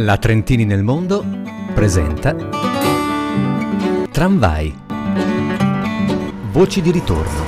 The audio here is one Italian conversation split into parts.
La Trentini nel mondo presenta Tramvai. Voci di ritorno.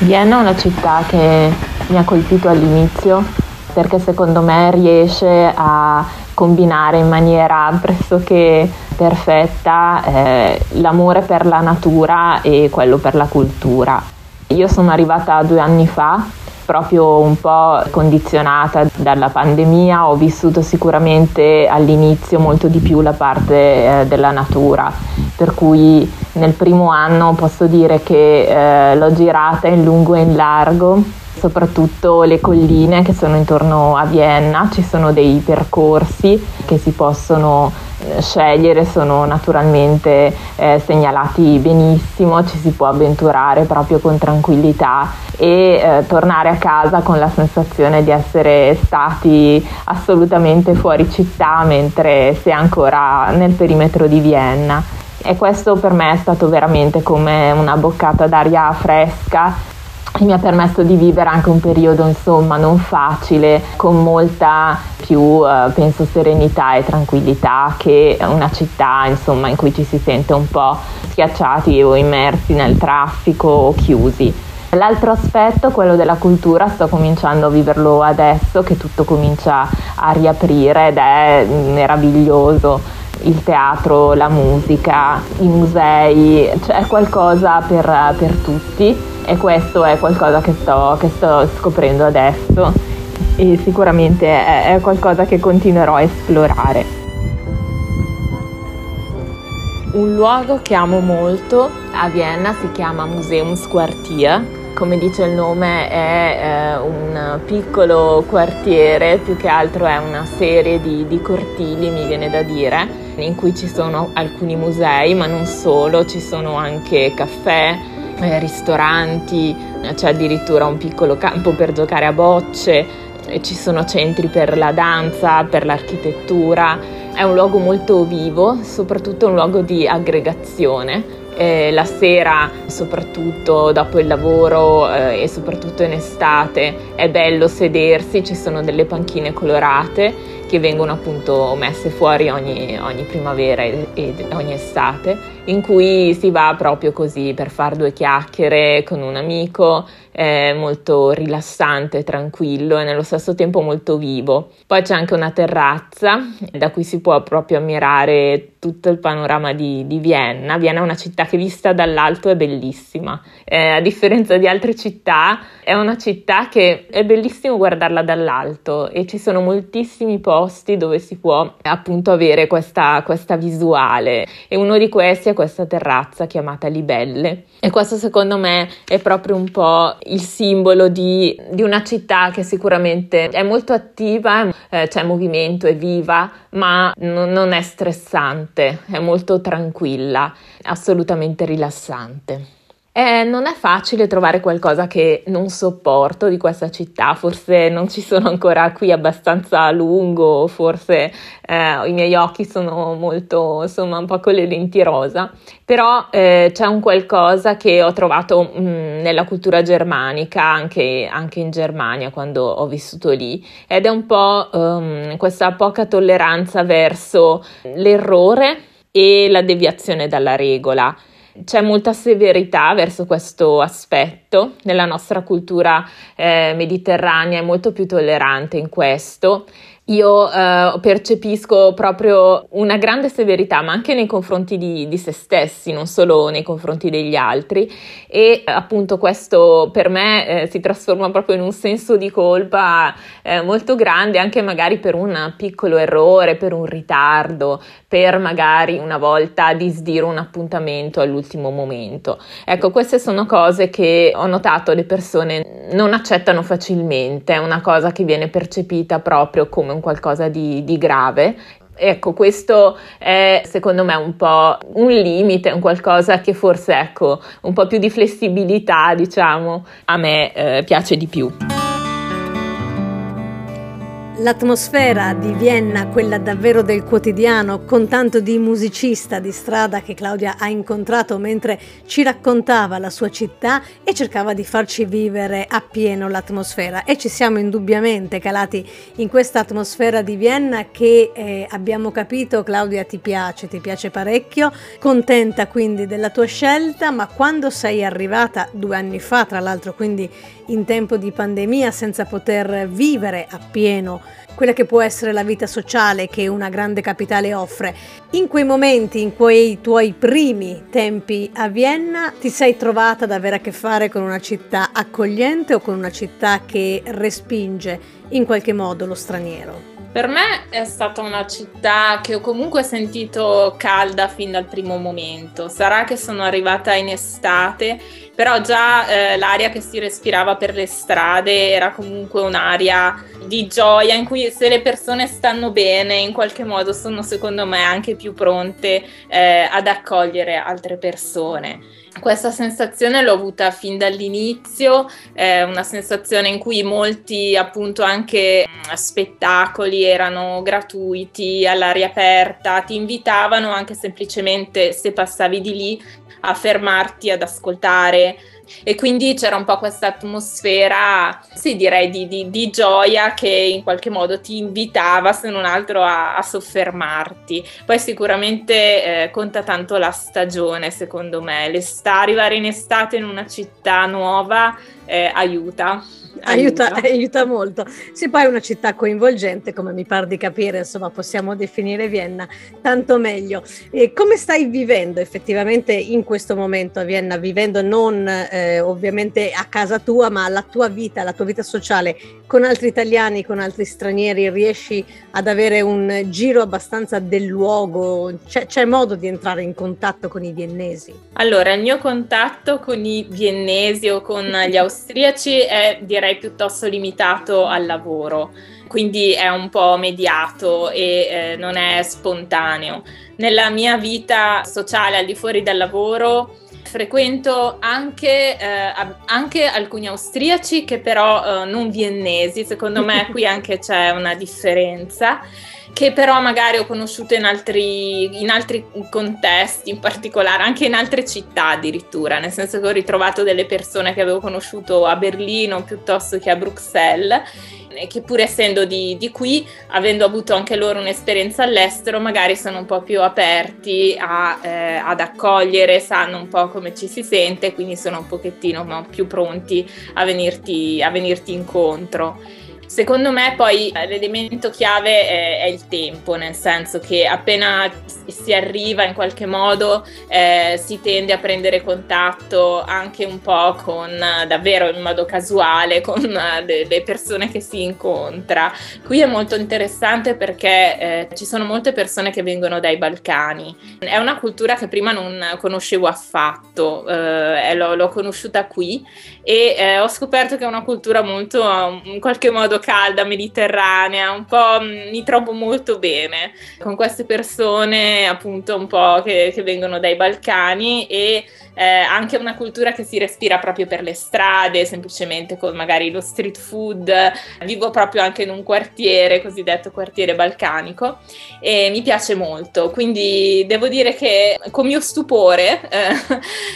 Vienna è una città che mi ha colpito all'inizio perché secondo me riesce a combinare in maniera pressoché perfetta eh, l'amore per la natura e quello per la cultura. Io sono arrivata due anni fa proprio un po' condizionata dalla pandemia, ho vissuto sicuramente all'inizio molto di più la parte eh, della natura, per cui nel primo anno posso dire che eh, l'ho girata in lungo e in largo, soprattutto le colline che sono intorno a Vienna, ci sono dei percorsi che si possono scegliere sono naturalmente eh, segnalati benissimo, ci si può avventurare proprio con tranquillità e eh, tornare a casa con la sensazione di essere stati assolutamente fuori città mentre si è ancora nel perimetro di Vienna. E questo per me è stato veramente come una boccata d'aria fresca mi ha permesso di vivere anche un periodo insomma non facile con molta più eh, penso serenità e tranquillità che una città insomma in cui ci si sente un po' schiacciati o immersi nel traffico o chiusi. L'altro aspetto, quello della cultura, sto cominciando a viverlo adesso che tutto comincia a riaprire ed è meraviglioso il teatro, la musica, i musei, c'è cioè qualcosa per, per, tutti e questo è qualcosa che sto, che sto scoprendo adesso e sicuramente è, è qualcosa che continuerò a esplorare. Un luogo che amo molto a Vienna si chiama Museumsquartier come dice il nome è eh, un piccolo quartiere, più che altro è una serie di, di, cortili, mi viene da dire, in cui ci sono alcuni musei, ma non solo, ci sono anche caffè, eh, ristoranti, c'è addirittura un piccolo campo per giocare a bocce, ci sono centri per la danza, per l'architettura. È un luogo molto vivo, soprattutto un luogo di aggregazione eh, la sera, soprattutto dopo il lavoro eh, e soprattutto in estate, è bello sedersi, ci sono delle panchine colorate che vengono appunto messe fuori ogni, ogni primavera e, e ogni estate, in cui si va proprio così per fare due chiacchiere con un amico, è molto rilassante, tranquillo e nello stesso tempo molto vivo. Poi c'è anche una terrazza da cui si può proprio ammirare tutto il panorama di, di Vienna. Vienna è una città che vista dall'alto è bellissima, eh, a differenza di altre città è una città che è bellissimo guardarla dall'alto e ci sono moltissimi posti dove si può appunto avere questa, questa visuale e uno di questi è questa terrazza chiamata Libelle e questo secondo me è proprio un po' il simbolo di, di una città che sicuramente è molto attiva, eh, c'è movimento, è viva, ma n- non è stressante, è molto tranquilla, assolutamente rilassante. Eh, non è facile trovare qualcosa che non sopporto di questa città, forse non ci sono ancora qui abbastanza a lungo, forse eh, i miei occhi sono molto, insomma, un po' con le lenti rosa, però eh, c'è un qualcosa che ho trovato mh, mm, nella cultura germanica, anche, anche, in Germania quando ho vissuto lì, ed è un po' um, questa poca tolleranza verso l'errore e la deviazione dalla regola. C'è molta severità verso questo aspetto, nella nostra cultura eh, mediterranea è molto più tollerante in questo io eh, percepisco proprio una grande severità, ma anche nei confronti di, di, se stessi, non solo nei confronti degli altri. E appunto questo per me eh, si trasforma proprio in un senso di colpa eh, molto grande, anche magari per un piccolo errore, per un ritardo, per magari una volta disdire un appuntamento all'ultimo momento. Ecco, queste sono cose che ho notato le persone non accettano facilmente, è una cosa che viene percepita proprio come un qualcosa di, di grave Ecco, questo è secondo me un po' un limite, un qualcosa che forse, ecco, un po' più di flessibilità, diciamo, a me eh, piace di più. L'atmosfera di Vienna, quella davvero del quotidiano, con tanto di musicista di strada che Claudia ha incontrato mentre ci raccontava la sua città e cercava di farci vivere appieno l'atmosfera. E ci siamo indubbiamente calati in questa atmosfera di Vienna che eh, abbiamo capito, Claudia, ti piace, ti piace parecchio. Contenta quindi della tua scelta, ma quando sei arrivata due anni fa, tra l'altro, quindi in tempo di pandemia, senza poter vivere appieno quella che può essere la vita sociale che una grande capitale offre. In quei momenti, in quei tuoi primi tempi a Vienna, ti sei trovata ad avere a che fare con una città accogliente o con una città che respinge in qualche modo lo straniero? Per me è stata una città che ho comunque sentito calda fin dal primo momento. Sarà che sono arrivata in estate, però già eh, l'aria che si respirava per le strade era comunque un'aria di gioia in cui se le persone stanno bene in qualche modo sono secondo me anche più pronte eh, ad accogliere altre persone. Questa sensazione l'ho avuta fin dall'inizio, è una sensazione in cui molti appunto anche mm, spettacoli erano gratuiti, all'aria aperta, ti invitavano anche semplicemente se passavi di lì a fermarti ad ascoltare e quindi c'era un po' questa atmosfera, sì direi di, di, di, gioia che in qualche modo ti invitava se non altro a, a soffermarti. Poi sicuramente eh, conta tanto la stagione secondo me, L'est- arrivare in estate in una città nuova eh, aiuta. Aiuta, aiuta, molto. Se poi è una città coinvolgente, come mi pare di capire, insomma, possiamo definire Vienna, tanto meglio. E come stai vivendo effettivamente in questo momento a Vienna? Vivendo non eh, ovviamente a casa tua, ma la tua vita, la tua vita sociale con altri italiani, con altri stranieri, riesci ad avere un giro abbastanza del luogo? C'è, c'è modo di entrare in contatto con i viennesi? Allora, il mio contatto con i viennesi o con gli austriaci è direi direi piuttosto limitato al lavoro, quindi è un po' mediato e eh, non è spontaneo. Nella mia vita sociale al di fuori del lavoro frequento anche, eh, anche, alcuni austriaci che però eh, non viennesi, secondo me qui anche c'è una differenza che però magari ho conosciuto in altri, in altri, contesti, in particolare anche in altre città addirittura, nel senso che ho ritrovato delle persone che avevo conosciuto a Berlino piuttosto che a Bruxelles che pur essendo di, di, qui, avendo avuto anche loro un'esperienza all'estero, magari sono un po' più aperti a, eh, ad accogliere, sanno un po' come ci si sente, quindi sono un pochettino no, più pronti a venirti, a venirti incontro. Secondo me poi eh, l'elemento chiave è, è, il tempo, nel senso che appena si arriva in qualche modo eh, si tende a prendere contatto anche un po' con, davvero in modo casuale, con le uh, persone che si incontra. Qui è molto interessante perché eh, ci sono molte persone che vengono dai Balcani. È una cultura che prima non conoscevo affatto, eh, l'ho, l'ho, conosciuta qui e eh, ho scoperto che è una cultura molto in qualche modo calda, mediterranea, un po' mm, mi trovo molto bene con queste persone appunto un po' che, che vengono dai Balcani e eh, anche una cultura che si respira proprio per le strade, semplicemente con magari lo street food. Vivo proprio anche in un quartiere, cosiddetto quartiere balcanico, e mi piace molto. Quindi devo dire che con mio stupore eh,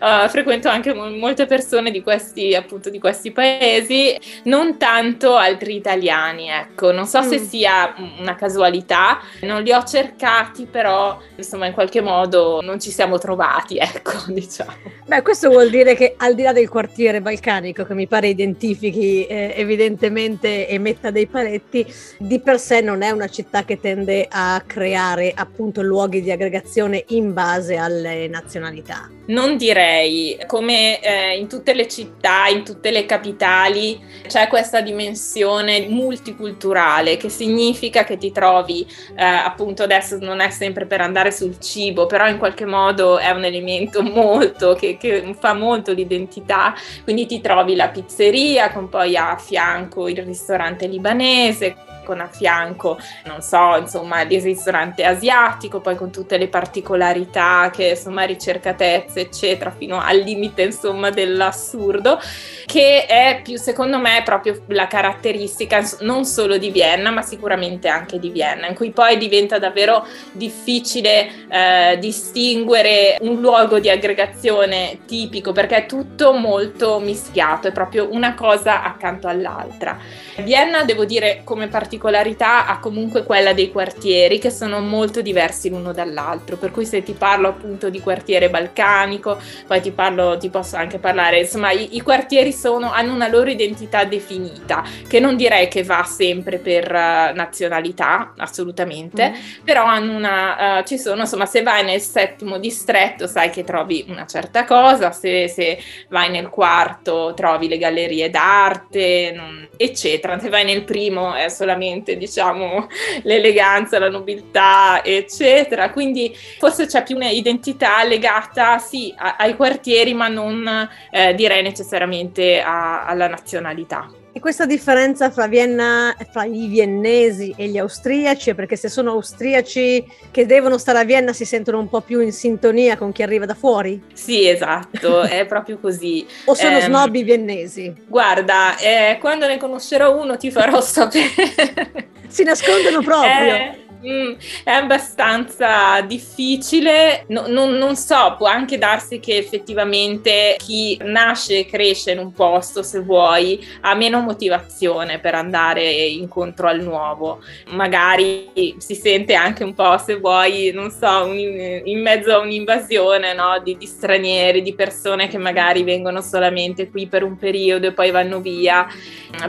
uh, frequento anche molte persone di questi, appunto, di questi paesi, non tanto altri italiani, ecco. Non so mm. se sia una casualità, non li ho cercati, però insomma in qualche modo non ci siamo trovati, ecco, diciamo. Beh, questo vuol dire che al di là del quartiere balcanico, che mi pare identifichi eh, evidentemente e metta dei paletti, di per sé non è una città che tende a creare appunto luoghi di aggregazione in base alle nazionalità. Non direi, come eh, in tutte le città, in tutte le capitali, c'è questa dimensione multiculturale che significa che ti trovi, eh, appunto adesso non è sempre per andare sul cibo, però in qualche modo è un elemento molto che, che fa molto l'identità, quindi ti trovi la pizzeria con poi a fianco il ristorante libanese con a fianco, non so, insomma, il ristorante asiatico, poi con tutte le particolarità che insomma ricercatezze, eccetera, fino al limite insomma dell'assurdo, che è più secondo me proprio la caratteristica non solo di Vienna, ma sicuramente anche di Vienna, in cui poi diventa davvero difficile eh, distinguere un luogo di aggregazione tipico perché è tutto molto mischiato, è proprio una cosa accanto all'altra. Vienna, devo dire, come particolarità ha comunque quella dei quartieri che sono molto diversi l'uno dall'altro, per cui se ti parlo appunto di quartiere balcanico, poi ti parlo, ti posso anche parlare, insomma, i, i quartieri sono, hanno una loro identità definita, che non direi che va sempre per uh, nazionalità, assolutamente, mm. però hanno una, uh, ci sono, insomma, se vai nel settimo distretto sai che trovi una certa cosa, se, se vai nel quarto trovi le gallerie d'arte, non, eccetera eccetera. Se vai nel primo è solamente, diciamo, l'eleganza, la nobiltà, eccetera. Quindi forse c'è più un'identità legata, sì, a, ai quartieri, ma non eh, direi necessariamente a, alla nazionalità. E questa differenza fra Vienna, fra i viennesi e gli austriaci, perché se sono austriaci che devono stare a Vienna si sentono un po' più in sintonia con chi arriva da fuori? Sì, esatto, è proprio così. o sono eh, snobbi viennesi? Guarda, eh, quando ne conoscerò uno ti farò sapere. si nascondono proprio. Eh, Mm, è abbastanza difficile, no, non, non, so, può anche darsi che effettivamente chi nasce e cresce in un posto, se vuoi, ha meno motivazione per andare incontro al nuovo. Magari si sente anche un po', se vuoi, non so, un, in mezzo a un'invasione no? di, di stranieri, di persone che magari vengono solamente qui per un periodo e poi vanno via.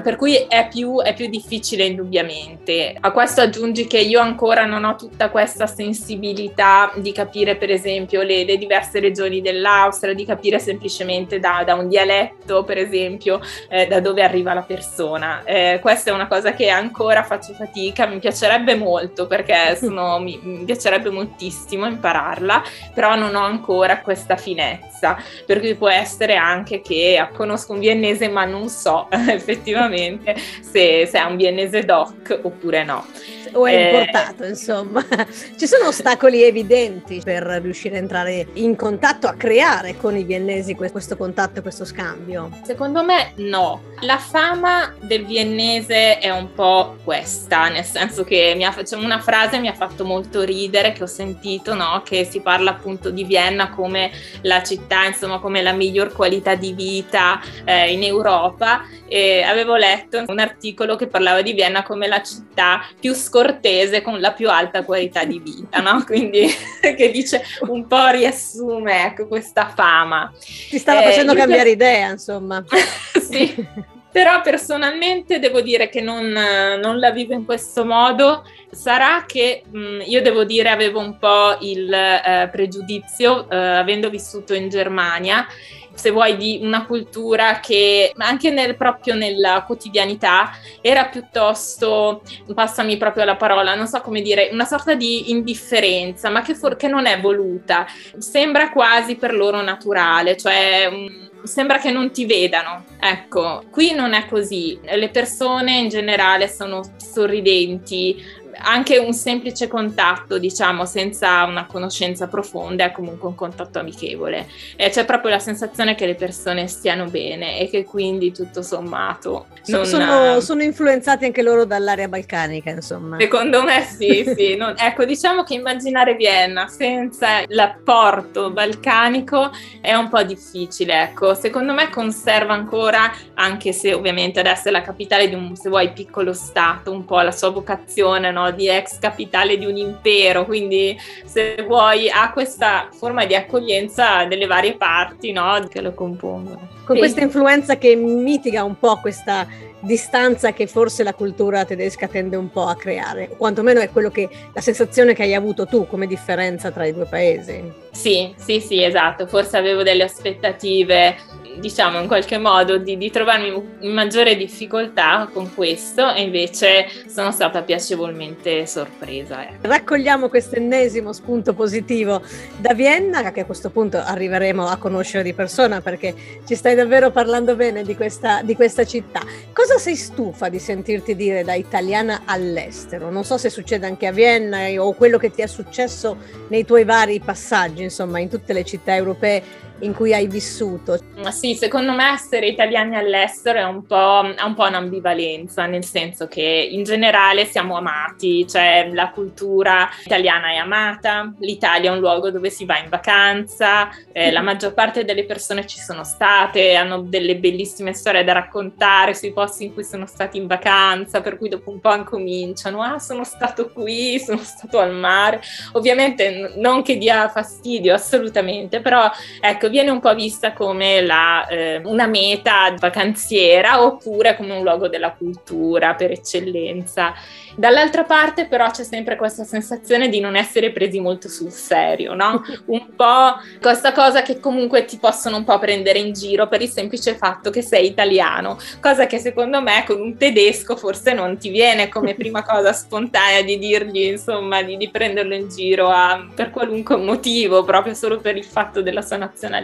Per cui è più, è più difficile indubbiamente. A questo aggiungi che io ancora ancora non ho tutta questa sensibilità di capire per esempio le, le diverse regioni dell'Austria, di capire semplicemente da, da un dialetto per esempio eh, da dove arriva la persona. Eh, questa è una cosa che ancora faccio fatica, mi piacerebbe molto perché sono, mi, mi piacerebbe moltissimo impararla, però non ho ancora questa finezza, per cui può essere anche che conosco un viennese ma non so effettivamente se, se è un viennese doc oppure no o è eh, importato, insomma. Ci sono ostacoli evidenti per riuscire a entrare in contatto, a creare con i viennesi questo contatto e questo scambio? Secondo me no. La fama del viennese è un po' questa, nel senso che mi ha, cioè una frase mi ha fatto molto ridere che ho sentito, no? che si parla appunto di Vienna come la città, insomma, come la miglior qualità di vita eh, in Europa e avevo letto un articolo che parlava di Vienna come la città più scorretta cortese con la più alta qualità di vita, no? Quindi che dice un po' riassume ecco, questa fama. Ti stava eh, facendo cambiare per... idea, insomma. sì. Però personalmente devo dire che non, non, la vivo in questo modo. Sarà che mh, io devo dire avevo un po' il eh, pregiudizio, eh, avendo vissuto in Germania, se vuoi, di una cultura che anche nel, proprio nella quotidianità era piuttosto, passami proprio la parola, non so come dire, una sorta di indifferenza, ma che, for- che non è voluta. Sembra quasi per loro naturale, cioè... Um, sembra che non ti vedano. Ecco, qui non è così. Le persone in generale sono sorridenti, anche un semplice contatto, diciamo, senza una conoscenza profonda, è comunque un contatto amichevole. E c'è proprio la sensazione che le persone stiano bene e che quindi tutto sommato. Non... Sono, sono, influenzati anche loro dall'area balcanica, insomma. Secondo me sì, sì. Non... ecco, diciamo che immaginare Vienna senza l'apporto balcanico è un po' difficile. Ecco, secondo me conserva ancora, anche se ovviamente adesso è la capitale di un, se vuoi, piccolo stato, un po' la sua vocazione, no? Di ex capitale di un impero, quindi se vuoi ha questa forma di accoglienza delle varie parti no? che lo compongono. Con questa influenza che mitiga un po' questa distanza che forse la cultura tedesca tende un po' a creare, o quantomeno è quello che la sensazione che hai avuto tu come differenza tra i due paesi. Sì, sì, sì, esatto, forse avevo delle aspettative diciamo in qualche modo di, di, trovarmi in maggiore difficoltà con questo e invece sono stata piacevolmente sorpresa. Eh. Raccogliamo questo ennesimo spunto positivo da Vienna, che a questo punto arriveremo a conoscere di persona perché ci stai davvero parlando bene di questa, di questa città. Cosa sei stufa di sentirti dire da italiana all'estero? Non so se succede anche a Vienna o quello che ti è successo nei tuoi vari passaggi, insomma, in tutte le città europee in cui hai vissuto. Sì, secondo me essere italiani all'estero è un po', ha un po' un'ambivalenza, nel senso che in generale siamo amati, cioè la cultura italiana è amata, l'Italia è un luogo dove si va in vacanza, eh, la maggior parte delle persone ci sono state, hanno delle bellissime storie da raccontare sui posti in cui sono stati in vacanza, per cui dopo un po' incominciano, ah sono stato qui, sono stato al mare, ovviamente non che dia fastidio assolutamente, però ecco viene un po' vista come la, eh, una meta vacanziera oppure come un luogo della cultura per eccellenza. Dall'altra parte però c'è sempre questa sensazione di non essere presi molto sul serio, no? Un po' questa cosa che comunque ti possono un po' prendere in giro per il semplice fatto che sei italiano, cosa che secondo me con un tedesco forse non ti viene come prima cosa spontanea di dirgli, insomma, di, di prenderlo in giro a, per qualunque motivo, proprio solo per il fatto della sua nazionalità.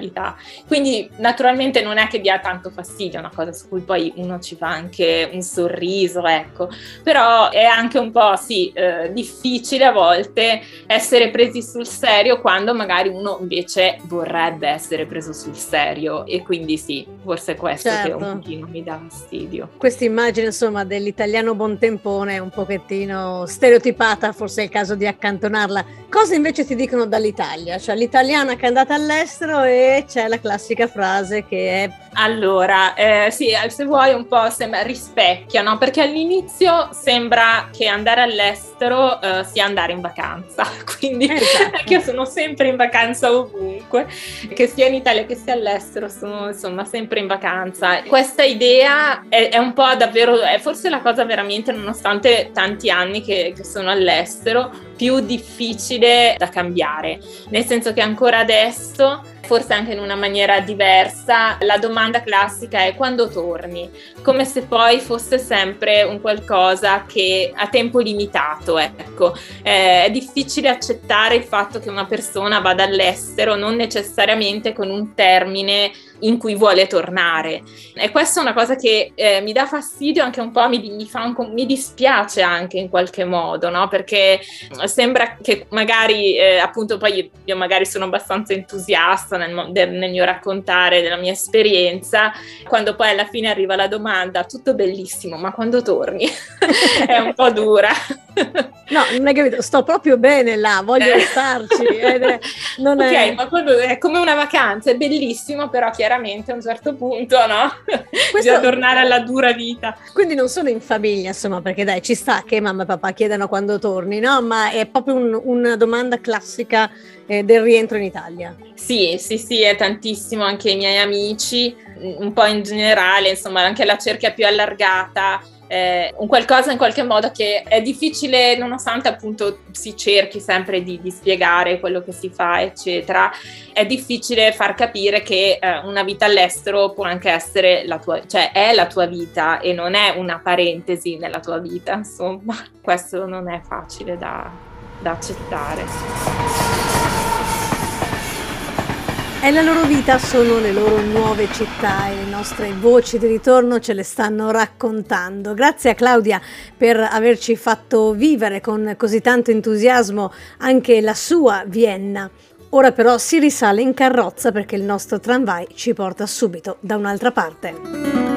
Quindi naturalmente non è che dia tanto fastidio, una cosa su cui poi uno ci fa anche un sorriso, ecco, però è anche un po' sì, eh, difficile a volte essere presi sul serio quando magari uno invece vorrebbe essere preso sul serio e quindi sì, forse è questo certo. che un certo. pochino mi dà fastidio. Questa immagine insomma dell'italiano buontempone è un pochettino stereotipata, forse è il caso di accantonarla. Cosa invece ti dicono dall'Italia? Cioè l'italiana che è andata all'estero e c'è la classica frase che è... Allora, eh, sì, se vuoi un po' sembra, rispecchia, no? Perché all'inizio sembra che andare all'estero uh, sia andare in vacanza, quindi esatto. io sono sempre in vacanza ovunque, che sia in Italia che sia all'estero, sono insomma sempre in vacanza. Questa idea è, è un po' davvero, è forse la cosa veramente, nonostante tanti anni che, che sono all'estero, più difficile da cambiare, nel senso che ancora adesso forse anche in una maniera diversa, la domanda classica è quando torni, come se poi fosse sempre un qualcosa che a tempo limitato, ecco. Eh, è difficile accettare il fatto che una persona vada all'estero non necessariamente con un termine in cui vuole tornare. E questa è una cosa che eh, mi dà fastidio anche un po', mi, mi, un, mi, dispiace anche in qualche modo, no? Perché sembra che magari, eh, appunto, poi io magari sono abbastanza entusiasta nel, nel, mio raccontare della mia esperienza, quando poi alla fine arriva la domanda, tutto bellissimo, ma quando torni? è un po' dura. No, non hai capito, sto proprio bene là, voglio eh. starci. È, ok, è... ma quello è come una vacanza, è bellissimo, però chiaramente a un certo punto, no? Questo... Bisogna tornare alla dura vita. Quindi non sono in famiglia, insomma, perché dai, ci sta che mamma e papà chiedano quando torni, no? Ma è proprio un, una domanda classica eh, del rientro in Italia. Sì, sì, sì, è tantissimo anche i miei amici, un po' in generale, insomma, anche la cerchia più allargata eh, un qualcosa in qualche modo che è difficile, nonostante appunto si cerchi sempre di, di spiegare quello che si fa, eccetera, è difficile far capire che eh, una vita all'estero può anche essere la tua, cioè è la tua vita e non è una parentesi nella tua vita, insomma, questo non è facile da, da accettare. È la loro vita, sono le loro nuove città e le nostre voci di ritorno ce le stanno raccontando. Grazie a Claudia per averci fatto vivere con così tanto entusiasmo anche la sua Vienna. Ora però si risale in carrozza perché il nostro tramvai ci porta subito da un'altra parte.